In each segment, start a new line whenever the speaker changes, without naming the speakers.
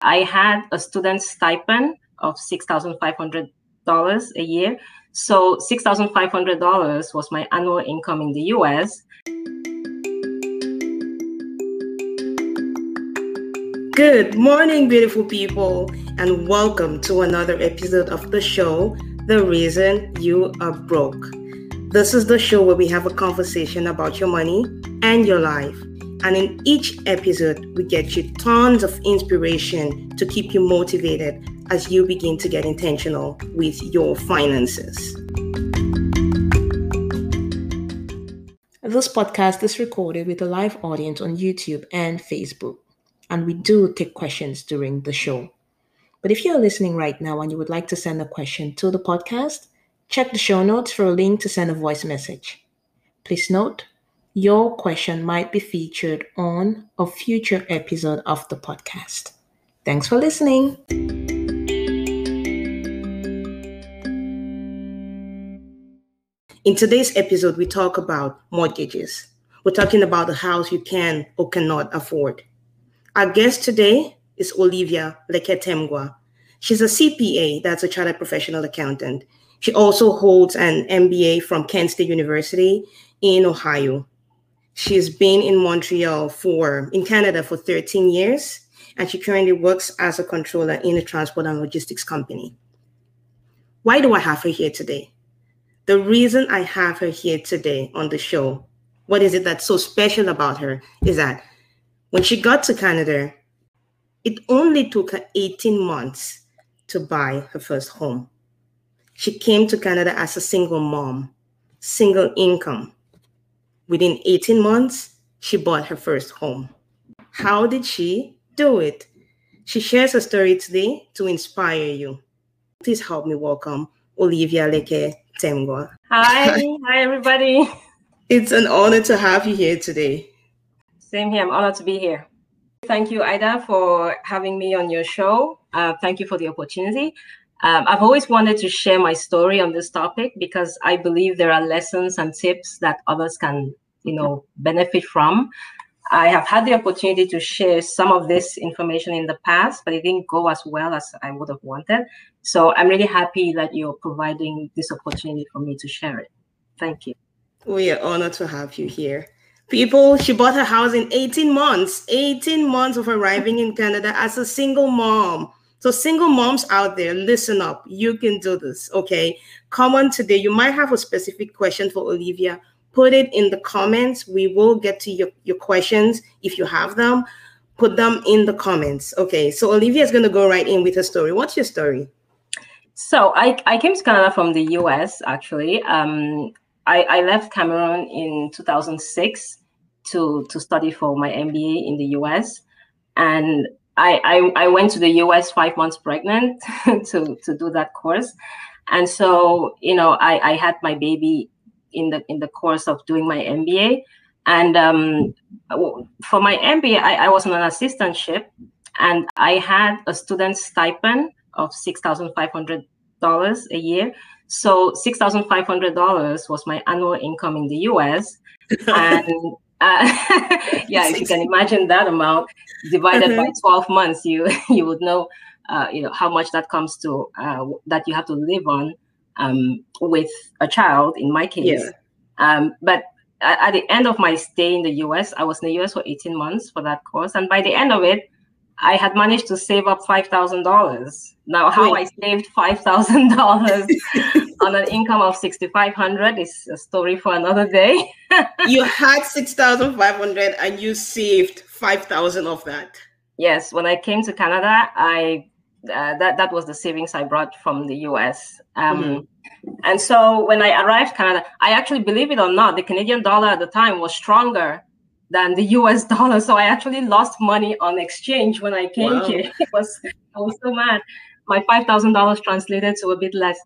I had a student stipend of $6,500 a year. So $6,500 was my annual income in the US.
Good morning, beautiful people, and welcome to another episode of the show, The Reason You Are Broke. This is the show where we have a conversation about your money and your life. And in each episode, we get you tons of inspiration to keep you motivated as you begin to get intentional with your finances. This podcast is recorded with a live audience on YouTube and Facebook and we do take questions during the show. But if you're listening right now and you would like to send a question to the podcast, check the show notes for a link to send a voice message. Please note, your question might be featured on a future episode of the podcast. Thanks for listening. In today's episode, we talk about mortgages. We're talking about the house you can or cannot afford. Our guest today is Olivia Leketemgwa. She's a CPA, that's a chartered professional accountant. She also holds an MBA from Kent State University in Ohio. She's been in Montreal for, in Canada for 13 years, and she currently works as a controller in a transport and logistics company. Why do I have her here today? The reason I have her here today on the show, what is it that's so special about her, is that when she got to Canada, it only took her 18 months to buy her first home. She came to Canada as a single mom, single income. Within 18 months, she bought her first home. How did she do it? She shares her story today to inspire you. Please help me welcome Olivia Leke Temgwa.
Hi, hi everybody.
It's an honor to have you here today.
Same here. I'm honored to be here. Thank you, Ida, for having me on your show. Uh, thank you for the opportunity. Um, I've always wanted to share my story on this topic because I believe there are lessons and tips that others can, you know, benefit from. I have had the opportunity to share some of this information in the past, but it didn't go as well as I would have wanted. So I'm really happy that you're providing this opportunity for me to share it. Thank you.
We are honored to have you here. People, she bought her house in 18 months, 18 months of arriving in Canada as a single mom. So, single moms out there, listen up. You can do this, okay? Come on today. You might have a specific question for Olivia. Put it in the comments. We will get to your, your questions if you have them. Put them in the comments. Okay, so Olivia is going to go right in with her story. What's your story?
So, I, I came to Canada from the US actually. Um, I, I left Cameroon in 2006 to, to study for my MBA in the US. And I, I, I went to the US five months pregnant to, to do that course. And so, you know, I, I had my baby in the in the course of doing my MBA. And um, for my MBA, I, I was on an assistantship and I had a student stipend of $6,500 a year. So $6,500 was my annual income in the US. and uh, yeah, if you can imagine that amount divided by 12 months, you you would know, uh, you know, how much that comes to uh, that you have to live on um, with a child. In my case, yeah. um, but at, at the end of my stay in the US, I was in the US for 18 months for that course, and by the end of it, I had managed to save up five thousand dollars. Now, how Wait. I saved five thousand dollars on an income of sixty five hundred is a story for another day.
you had six thousand five hundred, and you saved five thousand of that.
Yes, when I came to Canada, I uh, that that was the savings I brought from the US. Um, mm-hmm. And so when I arrived Canada, I actually believe it or not, the Canadian dollar at the time was stronger than the US dollar. So I actually lost money on exchange when I came wow. here. It was I was so mad. My five thousand dollars translated to a bit less.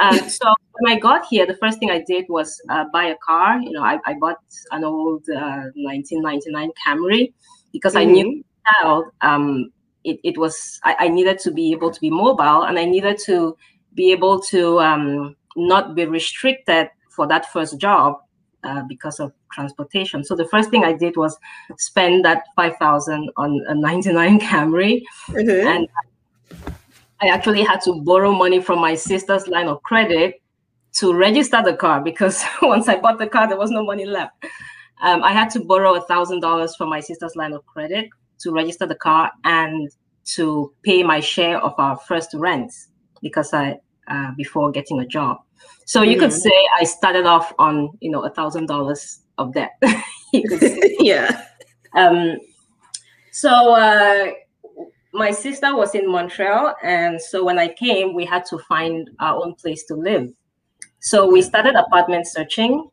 Um, so when I got here, the first thing I did was uh, buy a car. You know, I, I bought an old uh, 1999 Camry because mm-hmm. I knew child um, it, it was I, I, needed to be able to be mobile and I needed to be able to um, not be restricted for that first job uh, because of transportation. So the first thing I did was spend that five thousand on a '99 Camry, mm-hmm. and I actually had to borrow money from my sister's line of credit to register the car because once I bought the car, there was no money left. Um, I had to borrow a thousand dollars from my sister's line of credit to register the car and to pay my share of our first rent because I uh, before getting a job. So you mm-hmm. could say I started off on you know a thousand dollars of debt.
yeah.
Um, so uh, my sister was in Montreal, and so when I came, we had to find our own place to live. So we started apartment searching,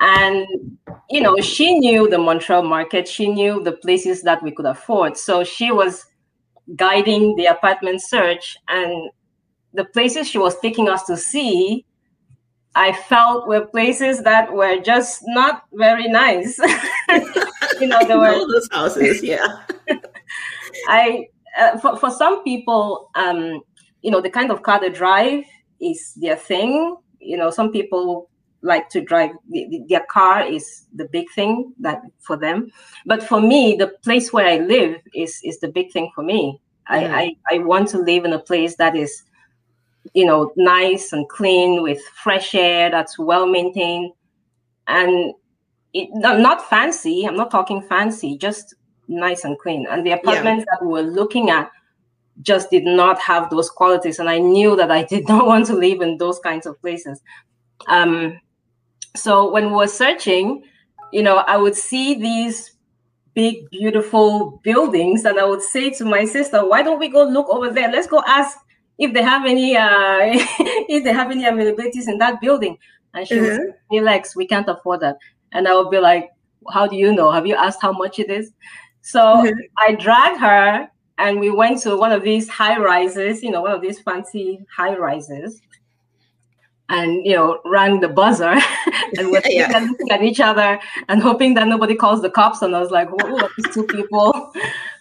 and you know she knew the Montreal market. She knew the places that we could afford. So she was guiding the apartment search, and the places she was taking us to see I felt were places that were just not very nice.
you know, there were those houses. Yeah.
I uh, for for some people, um, you know, the kind of car they drive is their thing. You know, some people like to drive their car is the big thing that for them but for me the place where i live is is the big thing for me I, I i want to live in a place that is you know, nice and clean with fresh air that's well maintained and it, not fancy. I'm not talking fancy, just nice and clean. And the apartments yeah. that we were looking at just did not have those qualities. And I knew that I did not want to live in those kinds of places. Um, so when we were searching, you know, I would see these big, beautiful buildings, and I would say to my sister, "Why don't we go look over there? Let's go ask if they have any uh, if they have any availabilities in that building. And she mm-hmm. was Alex, we can't afford that. And I would be like, How do you know? Have you asked how much it is? So mm-hmm. I dragged her and we went to one of these high rises, you know, one of these fancy high rises. And you know, rang the buzzer, and we're yeah. looking at each other and hoping that nobody calls the cops. And I was like, "Who are these two people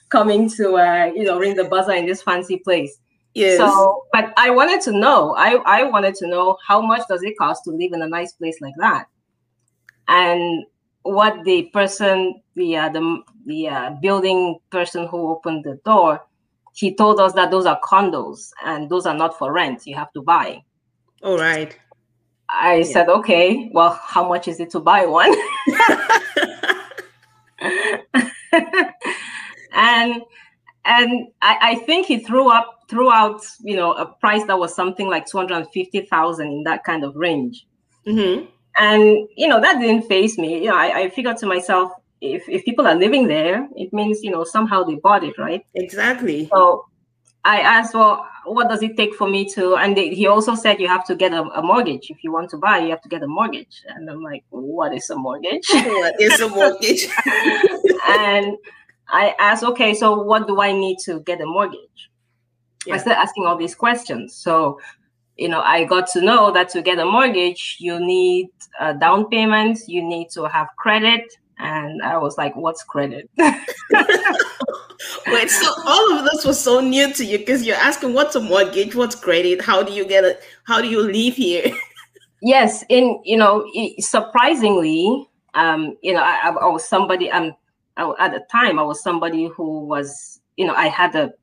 coming to, uh, you know, ring the buzzer in this fancy place?" Yes. So, but I wanted to know. I I wanted to know how much does it cost to live in a nice place like that, and what the person, the uh, the the uh, building person who opened the door, he told us that those are condos and those are not for rent. You have to buy.
All right.
I yeah. said, okay. Well, how much is it to buy one? and and I, I think he threw up threw out, you know, a price that was something like 250,000 in that kind of range. Mm-hmm. And, you know, that didn't phase me. You know, I, I figured to myself, if, if people are living there, it means, you know, somehow they bought it, right?
Exactly.
So I asked, well, what does it take for me to? And they, he also said you have to get a, a, mortgage. If you want to buy, you have to get a mortgage. And I'm like, what is a mortgage?
What is a mortgage?
and I asked, okay, so what do I need to get a mortgage? yeah. I started asking all these questions. So, you know, I got to know that to get a mortgage, you need a down payment, you need to have credit. And I was like, what's credit?
Wait, so all of this was so new to you because you're asking what's a mortgage, what's credit, how do you get it, how do you live here?
yes, in you know, surprisingly, um, you know, I, I was somebody. Um, I, at the time, I was somebody who was, you know, I had a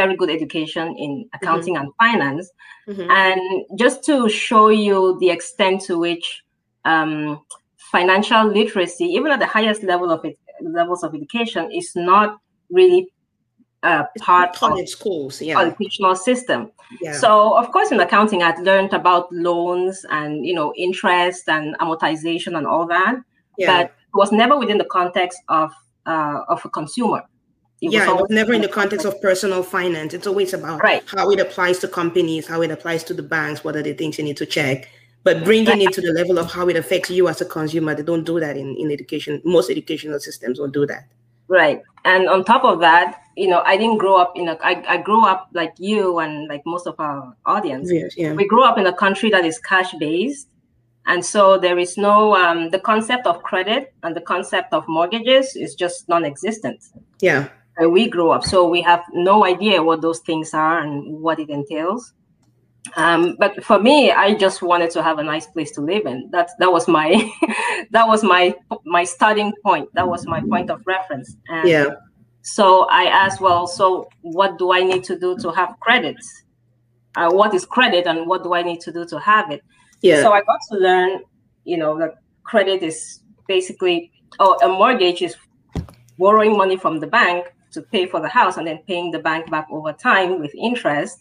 very good education in accounting mm-hmm. and finance. Mm-hmm. And just to show you the extent to which um, financial literacy, even at the highest level of it, levels of education, is not really uh, part
of schools, yeah,
educational system. Yeah. So, of course, in accounting, I'd learned about loans and you know interest and amortization and all that, yeah. but it was never within the context of uh, of a consumer.
It yeah, was it was never in the context of personal finance. It's always about right. how it applies to companies, how it applies to the banks, what are the things you need to check. But bringing it to the level of how it affects you as a consumer, they don't do that in, in education. Most educational systems don't do that.
Right. And on top of that, you know, I didn't grow up in a, I, I grew up like you and like most of our audience. Yes, yeah. We grew up in a country that is cash based. And so there is no, um, the concept of credit and the concept of mortgages is just non existent.
Yeah
grew up. So we have no idea what those things are and what it entails. Um, but for me, I just wanted to have a nice place to live in. That that was my that was my my starting point. That was my point of reference.
And yeah.
So I asked, well, so what do I need to do to have credits? Uh, what is credit, and what do I need to do to have it?
Yeah.
So I got to learn, you know, that credit is basically, oh, a mortgage is borrowing money from the bank to pay for the house and then paying the bank back over time with interest.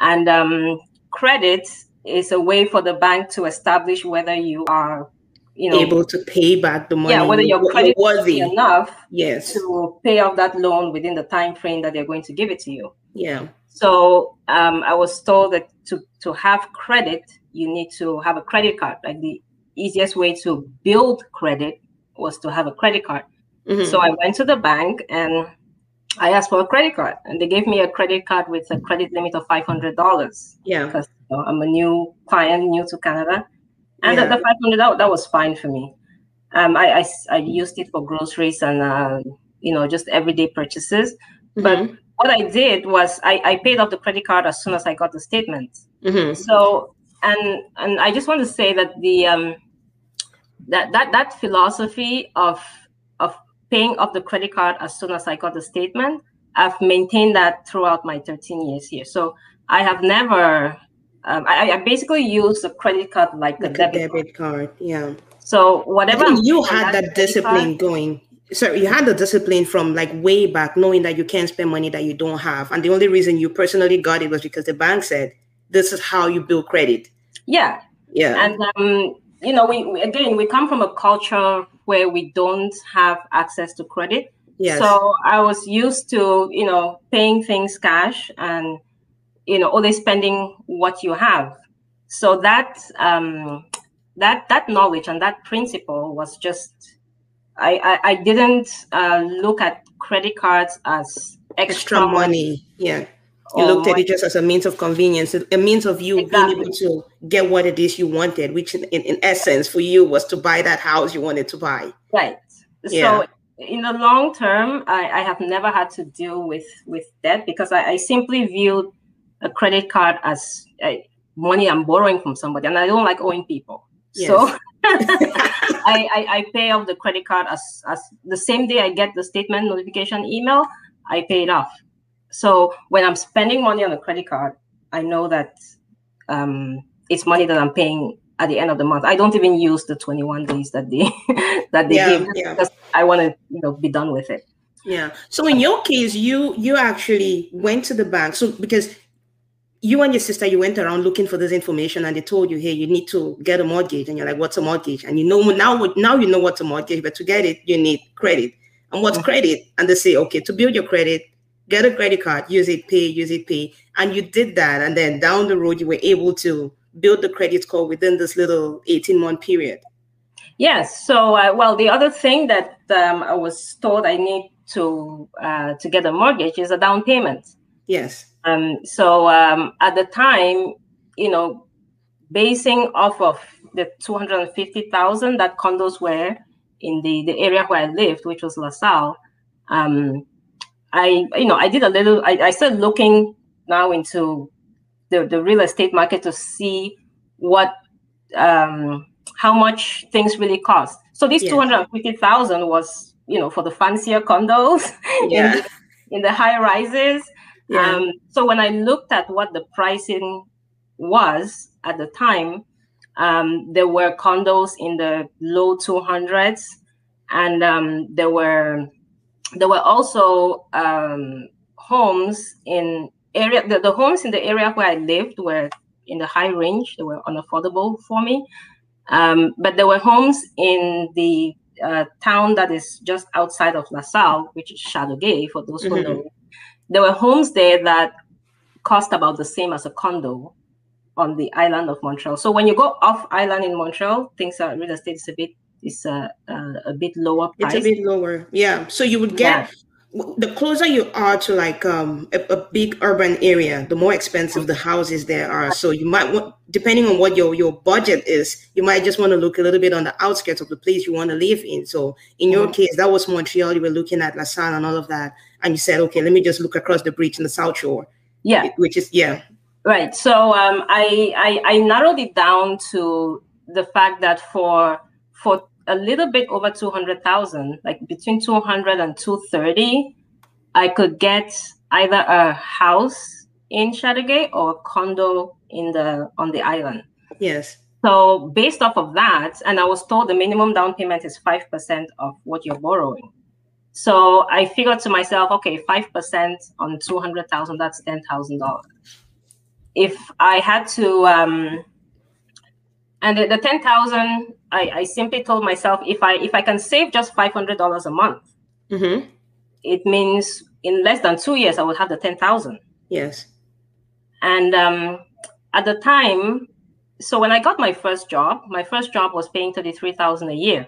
And um, credit is a way for the bank to establish whether you are you know
able to pay back the money
yeah whether your credit
worthy.
enough
yes.
to pay off that loan within the time frame that they're going to give it to you.
Yeah.
So um, i was told that to to have credit you need to have a credit card. Like the easiest way to build credit was to have a credit card. Mm-hmm. so i went to the bank and I asked for a credit card, and they gave me a credit card with a credit limit of five hundred dollars.
Yeah,
because you know, I'm a new client, new to Canada, and yeah. the, the five hundred that, that was fine for me. Um, I, I, I used it for groceries and uh, you know just everyday purchases. Mm-hmm. But what I did was I, I paid off the credit card as soon as I got the statement.
Mm-hmm.
So and and I just want to say that the um that that that philosophy of paying off the credit card as soon as I got the statement. I've maintained that throughout my 13 years here. So I have never, um, I, I, basically use the credit card like, like a debit,
debit card. Yeah.
So whatever
you had that, that discipline card, going. So you had the discipline from like way back, knowing that you can't spend money that you don't have, and the only reason you personally got it was because the bank said this is how you build credit.
Yeah.
Yeah.
And um, you know, we, again we come from a culture where we don't have access to credit.
Yes.
So I was used to, you know, paying things cash and, you know, only spending what you have. So that um, that that knowledge and that principle was just, I I, I didn't uh, look at credit cards as extra,
extra money. Yeah. You looked at it just as a means of convenience, a means of you exactly. being able to get what it is you wanted, which in, in, in, essence for you was to buy that house you wanted to buy.
Right. Yeah. So in the long term, I, I have never had to deal with with debt because I, I simply viewed a credit card as uh, money I'm borrowing from somebody, and I don't like owing people. Yes. So I, I, I pay off the credit card as as the same day I get the statement notification email, I pay it off. So when I'm spending money on a credit card, I know that um, it's money that I'm paying at the end of the month. I don't even use the 21 days that they that they yeah, give yeah. because I want to you know be done with it.
Yeah. So in your case, you you actually went to the bank. So because you and your sister, you went around looking for this information, and they told you, "Hey, you need to get a mortgage." And you're like, "What's a mortgage?" And you know now now you know what's a mortgage, but to get it, you need credit. And what's mm-hmm. credit? And they say, "Okay, to build your credit, get a credit card, use it, pay, use it, pay. And you did that. And then down the road, you were able to build the credit score within this little 18 month period.
Yes. So, uh, well, the other thing that um, I was told I need to uh, to get a mortgage is a down payment.
Yes.
Um, so um, at the time, you know, basing off of the 250,000 that condos were in the, the area where I lived, which was LaSalle, um, I, you know, I did a little, I, I started looking now into the, the real estate market to see what, um, how much things really cost. So this 250,000 was, you know, for the fancier condos
yeah.
in, the, in the high rises. Yeah. Um, so when I looked at what the pricing was at the time, um, there were condos in the low 200s and um, there were there were also um, homes in area the, the homes in the area where I lived were in the high range. They were unaffordable for me. Um, but there were homes in the uh, town that is just outside of LaSalle, which is Chateauguay, for those mm-hmm. who know. There were homes there that cost about the same as a condo on the island of Montreal. So when you go off island in Montreal, things are real estate is a bit is a, a, a bit lower
price. It's a bit lower, yeah. So you would get yeah. the closer you are to like um, a, a, big urban area, the more expensive the houses there are. So you might want, depending on what your your budget is, you might just want to look a little bit on the outskirts of the place you want to live in. So in your mm-hmm. case, that was Montreal. You were looking at LaSalle and all of that, and you said, okay, let me just look across the bridge in the South Shore.
Yeah,
which is yeah.
Right. So um, I, I I narrowed it down to the fact that for for a little bit over 200,000, like between 200 and 230, I could get either a house in Chateauguay or a condo in the on the island.
Yes.
So based off of that, and I was told the minimum down payment is 5% of what you're borrowing. So I figured to myself, okay, 5% on 200,000, that's $10,000. If I had to, um, and the, the 10,000, I, I simply told myself, if I, if I can save just $500 a month,
Mm-hmm.
it means in less than two years, I would have the 10,000.
Yes.
And um, at the time, so when I got my first job, my first job was paying 33,000 a year,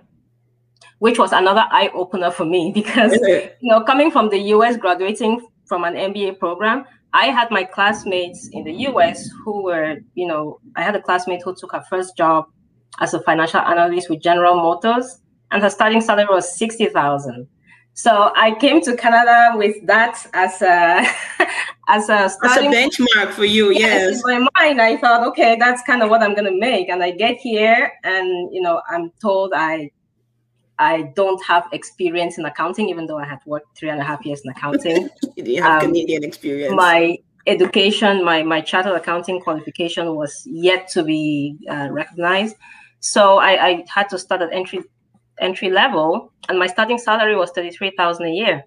which was another eye opener for me because, you know, coming from the US, graduating from an MBA program, I had my classmates in the US who were, you know, I had a classmate who took her first job as a financial analyst with General Motors, and her starting salary was 60,000. So I came to Canada with that as a as a
That's a
starting
benchmark for you. Yes.
in my mind, I thought, okay, that's kind of what I'm gonna make. And I get here, and you know, I'm told I I don't have experience in accounting, even though I had worked three and a half years in accounting.
You have
Um,
Canadian experience.
my education, my my chartered accounting qualification was yet to be uh, recognized. So I, I had to start at entry entry level, and my starting salary was thirty three thousand a year.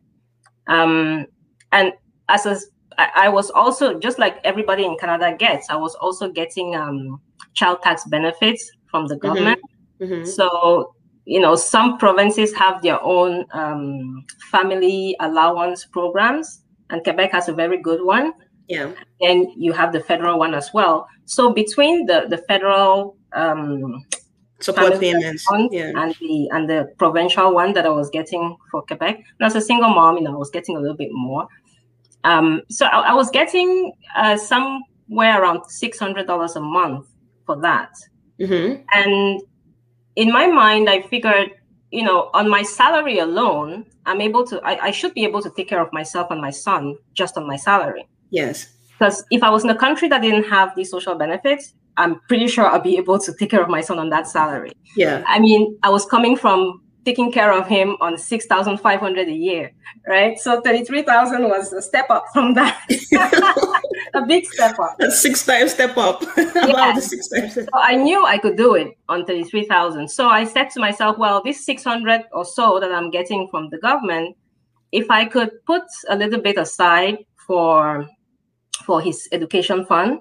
Um, and as a, I, I was also just like everybody in Canada gets. I was also getting um, child tax benefits from the government.
Mhm.
So, you know, some provinces have their own um, family allowance programs, and Quebec has a very good one.
Yeah.
And you have the federal one as well. So, between the, the federal um,
Support payments. Yeah.
and the and the provincial one that I was getting for Quebec, and as a single mom, you know, I was getting a little bit more. Um, so, I, I was getting uh, somewhere around six hundred dollars a month for that.
hmm
And in my mind, I figured, you know, on my salary alone, I'm able to, I, I should be able to take care of myself and my son just on my salary.
Yes.
Because if I was in a country that didn't have these social benefits, I'm pretty sure I'll be able to take care of my son on that salary.
Yeah.
I mean, I was coming from taking care of him on 6,500 a year, right? So 33,000 was a step up from that, a big step up.
A six times step up. About the six times.
So I knew I could do it on 33,000. So I said to myself, well, this 600 or so that I'm getting from the government, if I could put a little bit aside for for his education fund,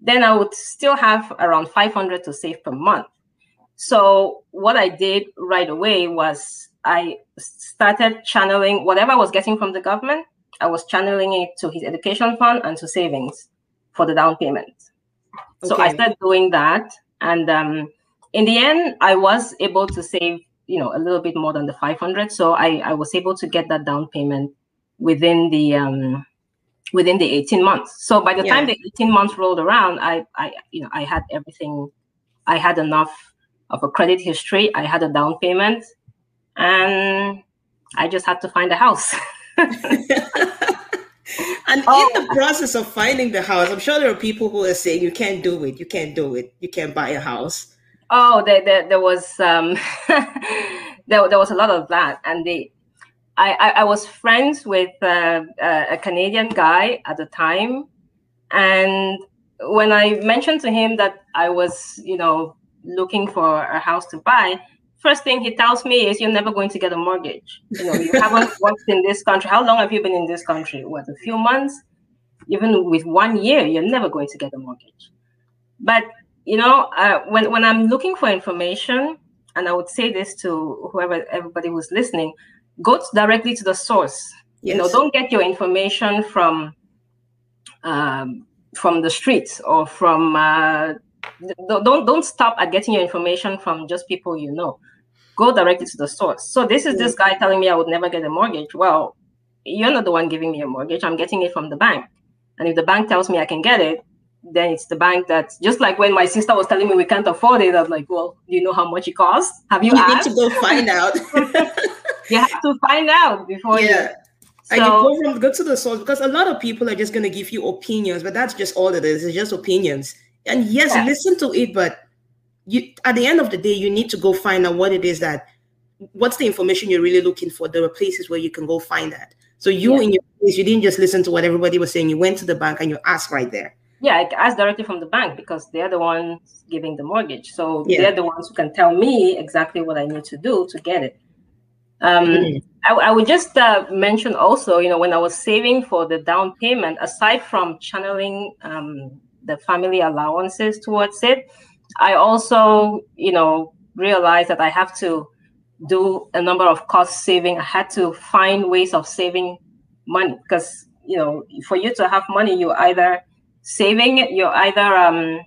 then I would still have around 500 to save per month. So what I did right away was I started channeling whatever I was getting from the government, I was channeling it to his education fund and to savings for the down payment. So I started doing that, and um, in the end, I was able to save, you know, a little bit more than the 500. So I, I was able to get that down payment within the um, within the 18 months. So by the time the 18 months rolled around, I, I, you know, I had everything. I had enough of a credit history. I had a down payment, and I just had to find a house.
and
Oh.
in the process of finding the house, I'm sure there are people who are saying you can't do it, you can't do it, you can't buy a house.
Oh, there, there, there was um, there, there was a lot of that, and the I, I, I was friends with uh, a a Canadian guy at the time, and when I mentioned to him that I was, you know, looking for a house to buy, first thing he tells me is, "You're never going to get a mortgage. You know, you haven't worked in this country. How long have you been in this country? What, a few months? Even with one year, you're never going to get a mortgage." But you know, uh, when when I'm looking for information, and I would say this to whoever everybody who's listening, go directly to the source. You know, don't get your information from um, from the streets or from uh, don't don't stop at getting your information from just people you know. Go directly to the source. So this is this guy telling me I would never get a mortgage. Well, you're not the one giving me a mortgage. I'm getting it from the bank. And if the bank tells me I can get it, then it's the bank that just like when my sister was telling me we can't afford it, I'm like, well, do you know how much it costs? Have you,
You need to go find out.
you have to find out before you
yeah. and you go from go to the source because a lot of people are just going to give you opinions, but that's just all it is. It's just opinions. And yes, yeah. listen to it, but you at the end of the day, you need to go find out what it is that what's the information you're really looking for. There are places where you can go find that. So you yeah. in your case, you didn't just listen to what everybody was saying. You went to the bank and you asked right there.
Yeah, I asked directly from the bank because they're the ones giving the mortgage. So yeah. they're the ones who can tell me exactly what I need to do to get it. Um, mm-hmm. I, I, would just uh, mention also, you know, when I was saving for the down payment, aside from channeling um, the family allowances towards it, I also, you know, realized that I have to do a number of cost saving. I had to find ways of saving money because, you know, for you to have money, you either saving it, you either um,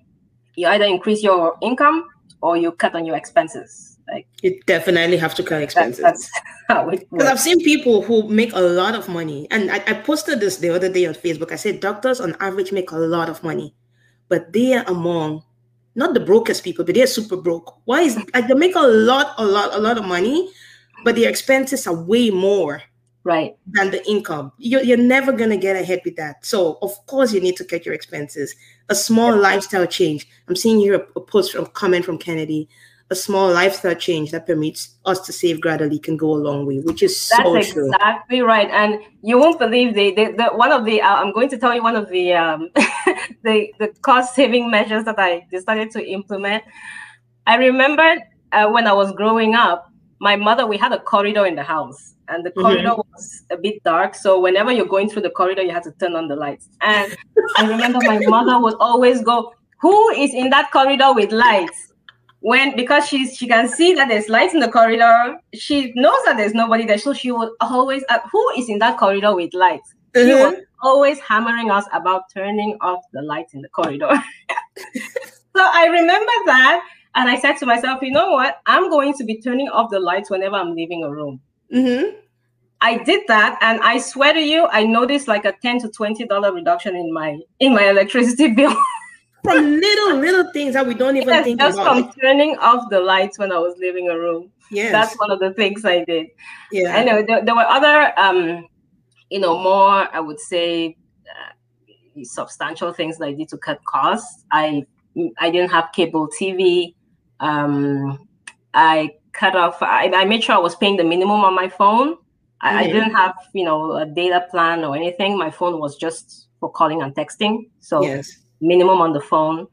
you either increase your income or you cut on your expenses like
you definitely have to cut expenses. That, that's Because I've seen people who make a lot of money, and I, I posted this the other day on Facebook. I said doctors on average make a lot of money, but they are among not the brokest people, but they're super broke. Why is like they make a lot, a lot, a lot of money, but their expenses are way more
right
than the income you're, you're never going to get ahead with that so of course you need to cut your expenses a small yeah. lifestyle change i'm seeing here a, a post from comment from kennedy a small lifestyle change that permits us to save gradually can go a long way, which is
That's
so
exactly
true.
right. And you won't believe the, the, the one of the uh, I'm going to tell you one of the um, the the cost saving measures that I decided to implement. I remember uh, when I was growing up, my mother we had a corridor in the house, and the corridor mm-hmm. was a bit dark. So whenever you're going through the corridor, you had to turn on the lights. And I remember my mother would always go, "Who is in that corridor with lights?" when because she's she can see that there's lights in the corridor she knows that there's nobody there so she would always uh, who is in that corridor with lights mm-hmm. she was always hammering us about turning off the lights in the corridor so i remember that and i said to myself you know what i'm going to be turning off the lights whenever i'm leaving a room mm-hmm. i did that and i swear to you i noticed like a 10 to 20 dollar reduction in my in my electricity bill
from little little things that we don't even yes, think
just about. Just from turning off the lights when I was leaving a room. Yes. That's one of the things I did. Yeah. I know there, there were other um, you know, more I would say uh, substantial things that I did to cut costs. I I didn't have cable TV. Um, I cut off I, I made sure I was paying the minimum on my phone. I, mm-hmm. I didn't have, you know, a data plan or anything. My phone was just for calling and texting. So yes minimum on the phone.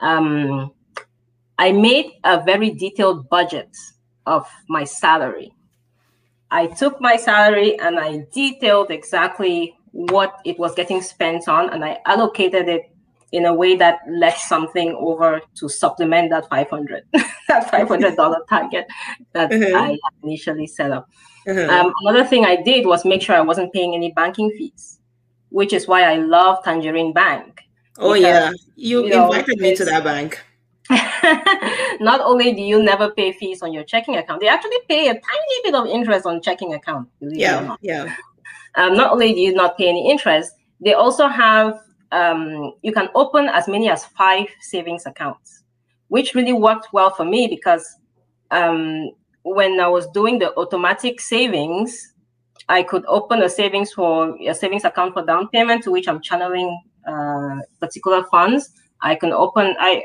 Um, I made a very detailed budget of my salary. I took my salary and I detailed exactly what it was getting spent on, and I allocated it in a way that left something over to supplement that 500 that 500 dollar target that mm-hmm. i initially set up mm-hmm. um, another thing i did was make sure i wasn't paying any banking fees which is why i love tangerine bank
Oh because, yeah, you, you invited know, me to that bank.
not only do you never pay fees on your checking account, they actually pay a tiny bit of interest on checking account.
Yeah, yeah.
Um, not only do you not pay any interest, they also have um, you can open as many as five savings accounts, which really worked well for me because um, when I was doing the automatic savings, I could open a savings for a savings account for down payment to which I'm channeling uh, particular funds, I can open I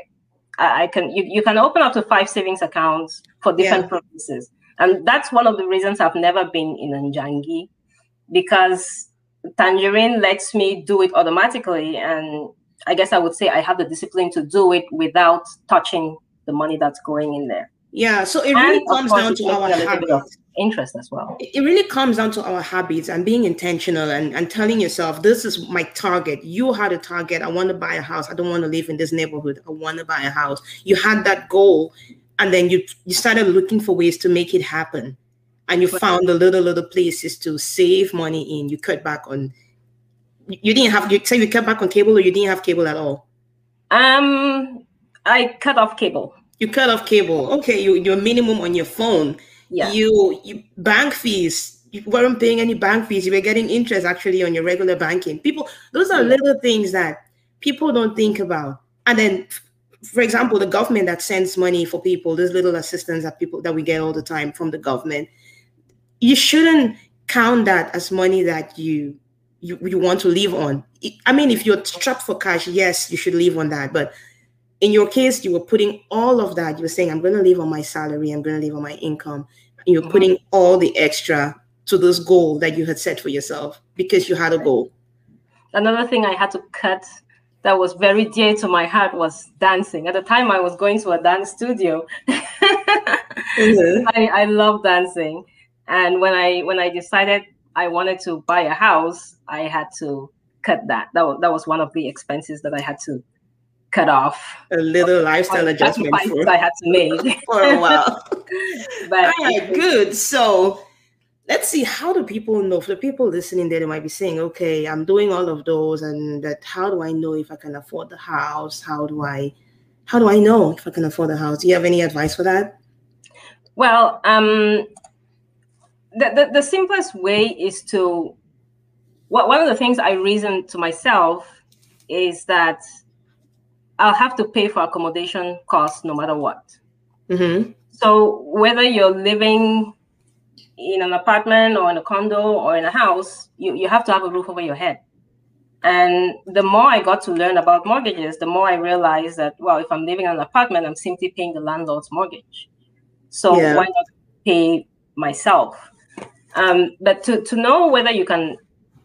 I can you, you can open up to five savings accounts for different yeah. purposes. And that's one of the reasons I've never been in Njangi because Tangerine lets me do it automatically. And I guess I would say I have the discipline to do it without touching the money that's going in there.
Yeah. So it really and comes down to our habits
interest as well.
It really comes down to our habits and being intentional and, and telling yourself, this is my target. You had a target. I want to buy a house. I don't want to live in this neighborhood. I want to buy a house. You had that goal. And then you you started looking for ways to make it happen. And you found the little little places to save money in. You cut back on you didn't have you say you cut back on cable or you didn't have cable at all?
Um I cut off cable.
You cut off cable. Okay, you your minimum on your phone
yeah.
you, you bank fees you weren't paying any bank fees you were getting interest actually on your regular banking people those are little things that people don't think about and then for example the government that sends money for people there's little assistance that people that we get all the time from the government you shouldn't count that as money that you you, you want to live on. I mean, if you're strapped for cash, yes, you should live on that. But in your case, you were putting all of that. You were saying, I'm going to live on my salary, I'm going to live on my income. And you're mm-hmm. putting all the extra to this goal that you had set for yourself because you had a goal.
Another thing I had to cut that was very dear to my heart was dancing. At the time, I was going to a dance studio. mm-hmm. I, I love dancing, and when I when I decided I wanted to buy a house, I had to cut that. That was, that was one of the expenses that I had to cut off.
A little lifestyle adjustment
for, I had to make
for a while. but All right, good. So let's see how do people know for the people listening there they might be saying okay i'm doing all of those and that how do i know if i can afford the house how do i how do i know if i can afford the house do you have any advice for that
well um the, the, the simplest way is to what one of the things I reason to myself is that I'll have to pay for accommodation costs no matter what. Mm-hmm. So whether you're living in an apartment or in a condo or in a house, you, you have to have a roof over your head. And the more I got to learn about mortgages, the more I realized that, well, if I'm living in an apartment, I'm simply paying the landlord's mortgage. So yeah. why not pay myself? Um, but to, to know whether you can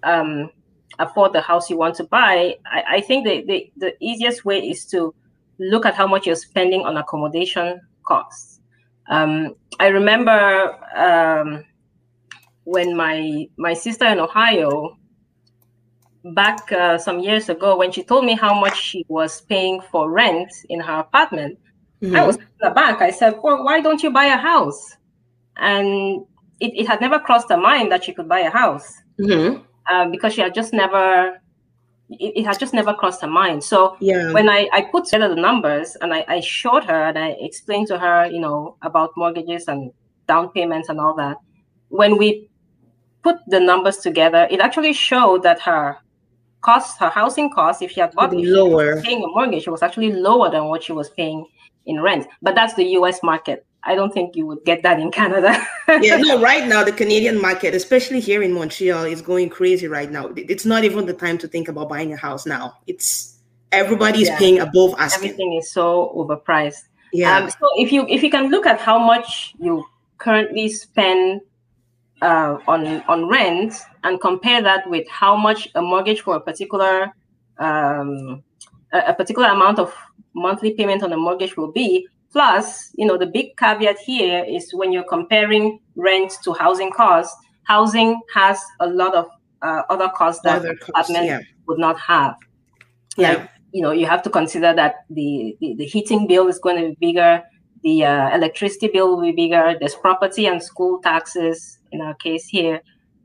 um, afford the house you want to buy, I, I think the, the, the easiest way is to look at how much you're spending on accommodation costs. Um, I remember um, when my my sister in Ohio, back uh, some years ago, when she told me how much she was paying for rent in her apartment, mm-hmm. I was in the back. I said, "Well, why don't you buy a house?" And it, it had never crossed her mind that she could buy a house mm-hmm. um, because she had just never it, it, had just never crossed her mind so yeah. when I, I put together the numbers and I, I showed her and i explained to her you know about mortgages and down payments and all that when we put the numbers together it actually showed that her cost her housing cost if she had bought
lower
paying a mortgage it was actually lower than what she was paying in rent but that's the us market I don't think you would get that in Canada.
yeah, no, right now the Canadian market, especially here in Montreal, is going crazy right now. It's not even the time to think about buying a house now. It's everybody is yeah. paying above asking.
Everything is so overpriced.
Yeah. Um,
so if you if you can look at how much you currently spend uh, on on rent and compare that with how much a mortgage for a particular um, a, a particular amount of monthly payment on a mortgage will be, Plus, you know, the big caveat here is when you're comparing rent to housing costs, housing has a lot of uh, other costs that other apartment yeah. would not have.
Yeah. Like,
you know, you have to consider that the, the, the heating bill is going to be bigger, the uh, electricity bill will be bigger, there's property and school taxes in our case here.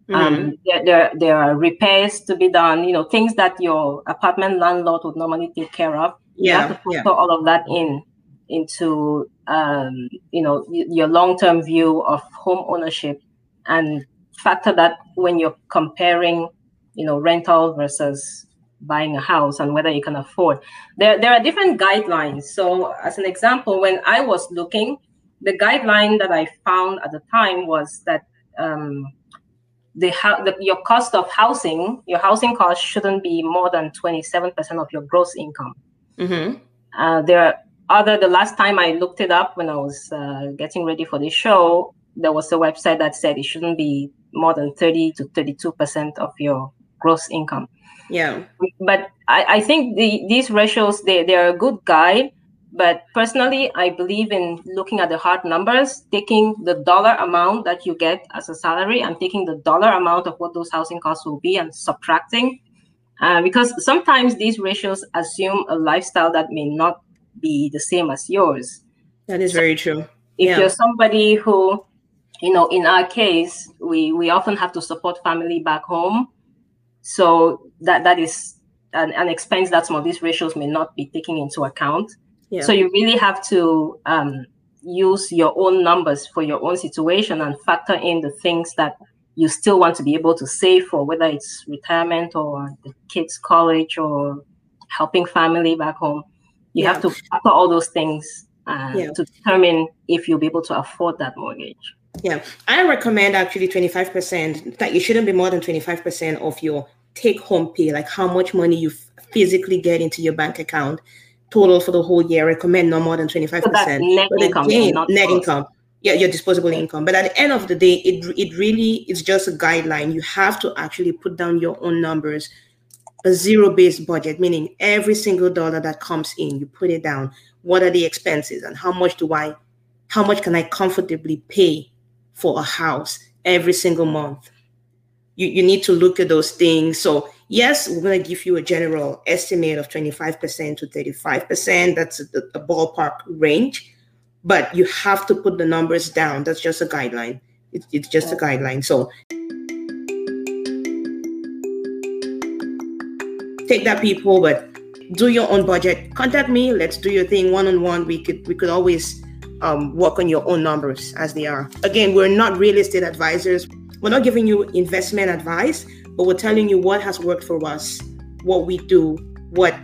Mm-hmm. Um, there, there, there are repairs to be done, you know, things that your apartment landlord would normally take care of.
Yeah.
You have to put yeah. all of that in into um, you know your long-term view of home ownership and factor that when you're comparing you know rental versus buying a house and whether you can afford. There there are different guidelines. So as an example when i was looking the guideline that i found at the time was that um, the, the your cost of housing your housing cost shouldn't be more than 27% of your gross income. Mm-hmm. uh, there are other the last time I looked it up when I was uh, getting ready for the show, there was a website that said it shouldn't be more than 30 to 32 percent of your gross income.
Yeah.
But I, I think the, these ratios they, they are a good guide. But personally, I believe in looking at the hard numbers, taking the dollar amount that you get as a salary and taking the dollar amount of what those housing costs will be and subtracting. Uh, because sometimes these ratios assume a lifestyle that may not be the same as yours.
That is so very true.
If yeah. you're somebody who, you know, in our case, we we often have to support family back home, so that that is an, an expense that some of these ratios may not be taking into account. Yeah. So you really have to um, use your own numbers for your own situation and factor in the things that you still want to be able to save for, whether it's retirement or the kids' college or helping family back home. You yeah. have to factor all those things uh, yeah. to determine if you'll be able to afford that mortgage.
Yeah, I recommend actually 25%, that you shouldn't be more than 25% of your take home pay, like how much money you physically get into your bank account total for the whole year. recommend no more than 25%. So
net but income,
again, net income. Yeah, your disposable income. But at the end of the day, it it really is just a guideline. You have to actually put down your own numbers. A zero-based budget, meaning every single dollar that comes in, you put it down. What are the expenses and how much do I how much can I comfortably pay for a house every single month? You, you need to look at those things. So yes, we're going to give you a general estimate of 25% to 35%. That's a, a ballpark range, but you have to put the numbers down. That's just a guideline. It, it's just a guideline. So take that, people, but do your own budget. Contact me. Let's do your thing one on one. We could we could always um, work on your own numbers as they are. Again, we're not real estate advisors. We're not giving you investment advice but we're telling you what has worked for us, what we do, what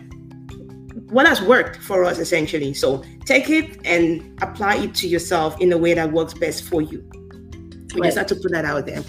what has worked for us essentially. So take it and apply it to yourself in a way that works best for you. We right. just have to put that out there.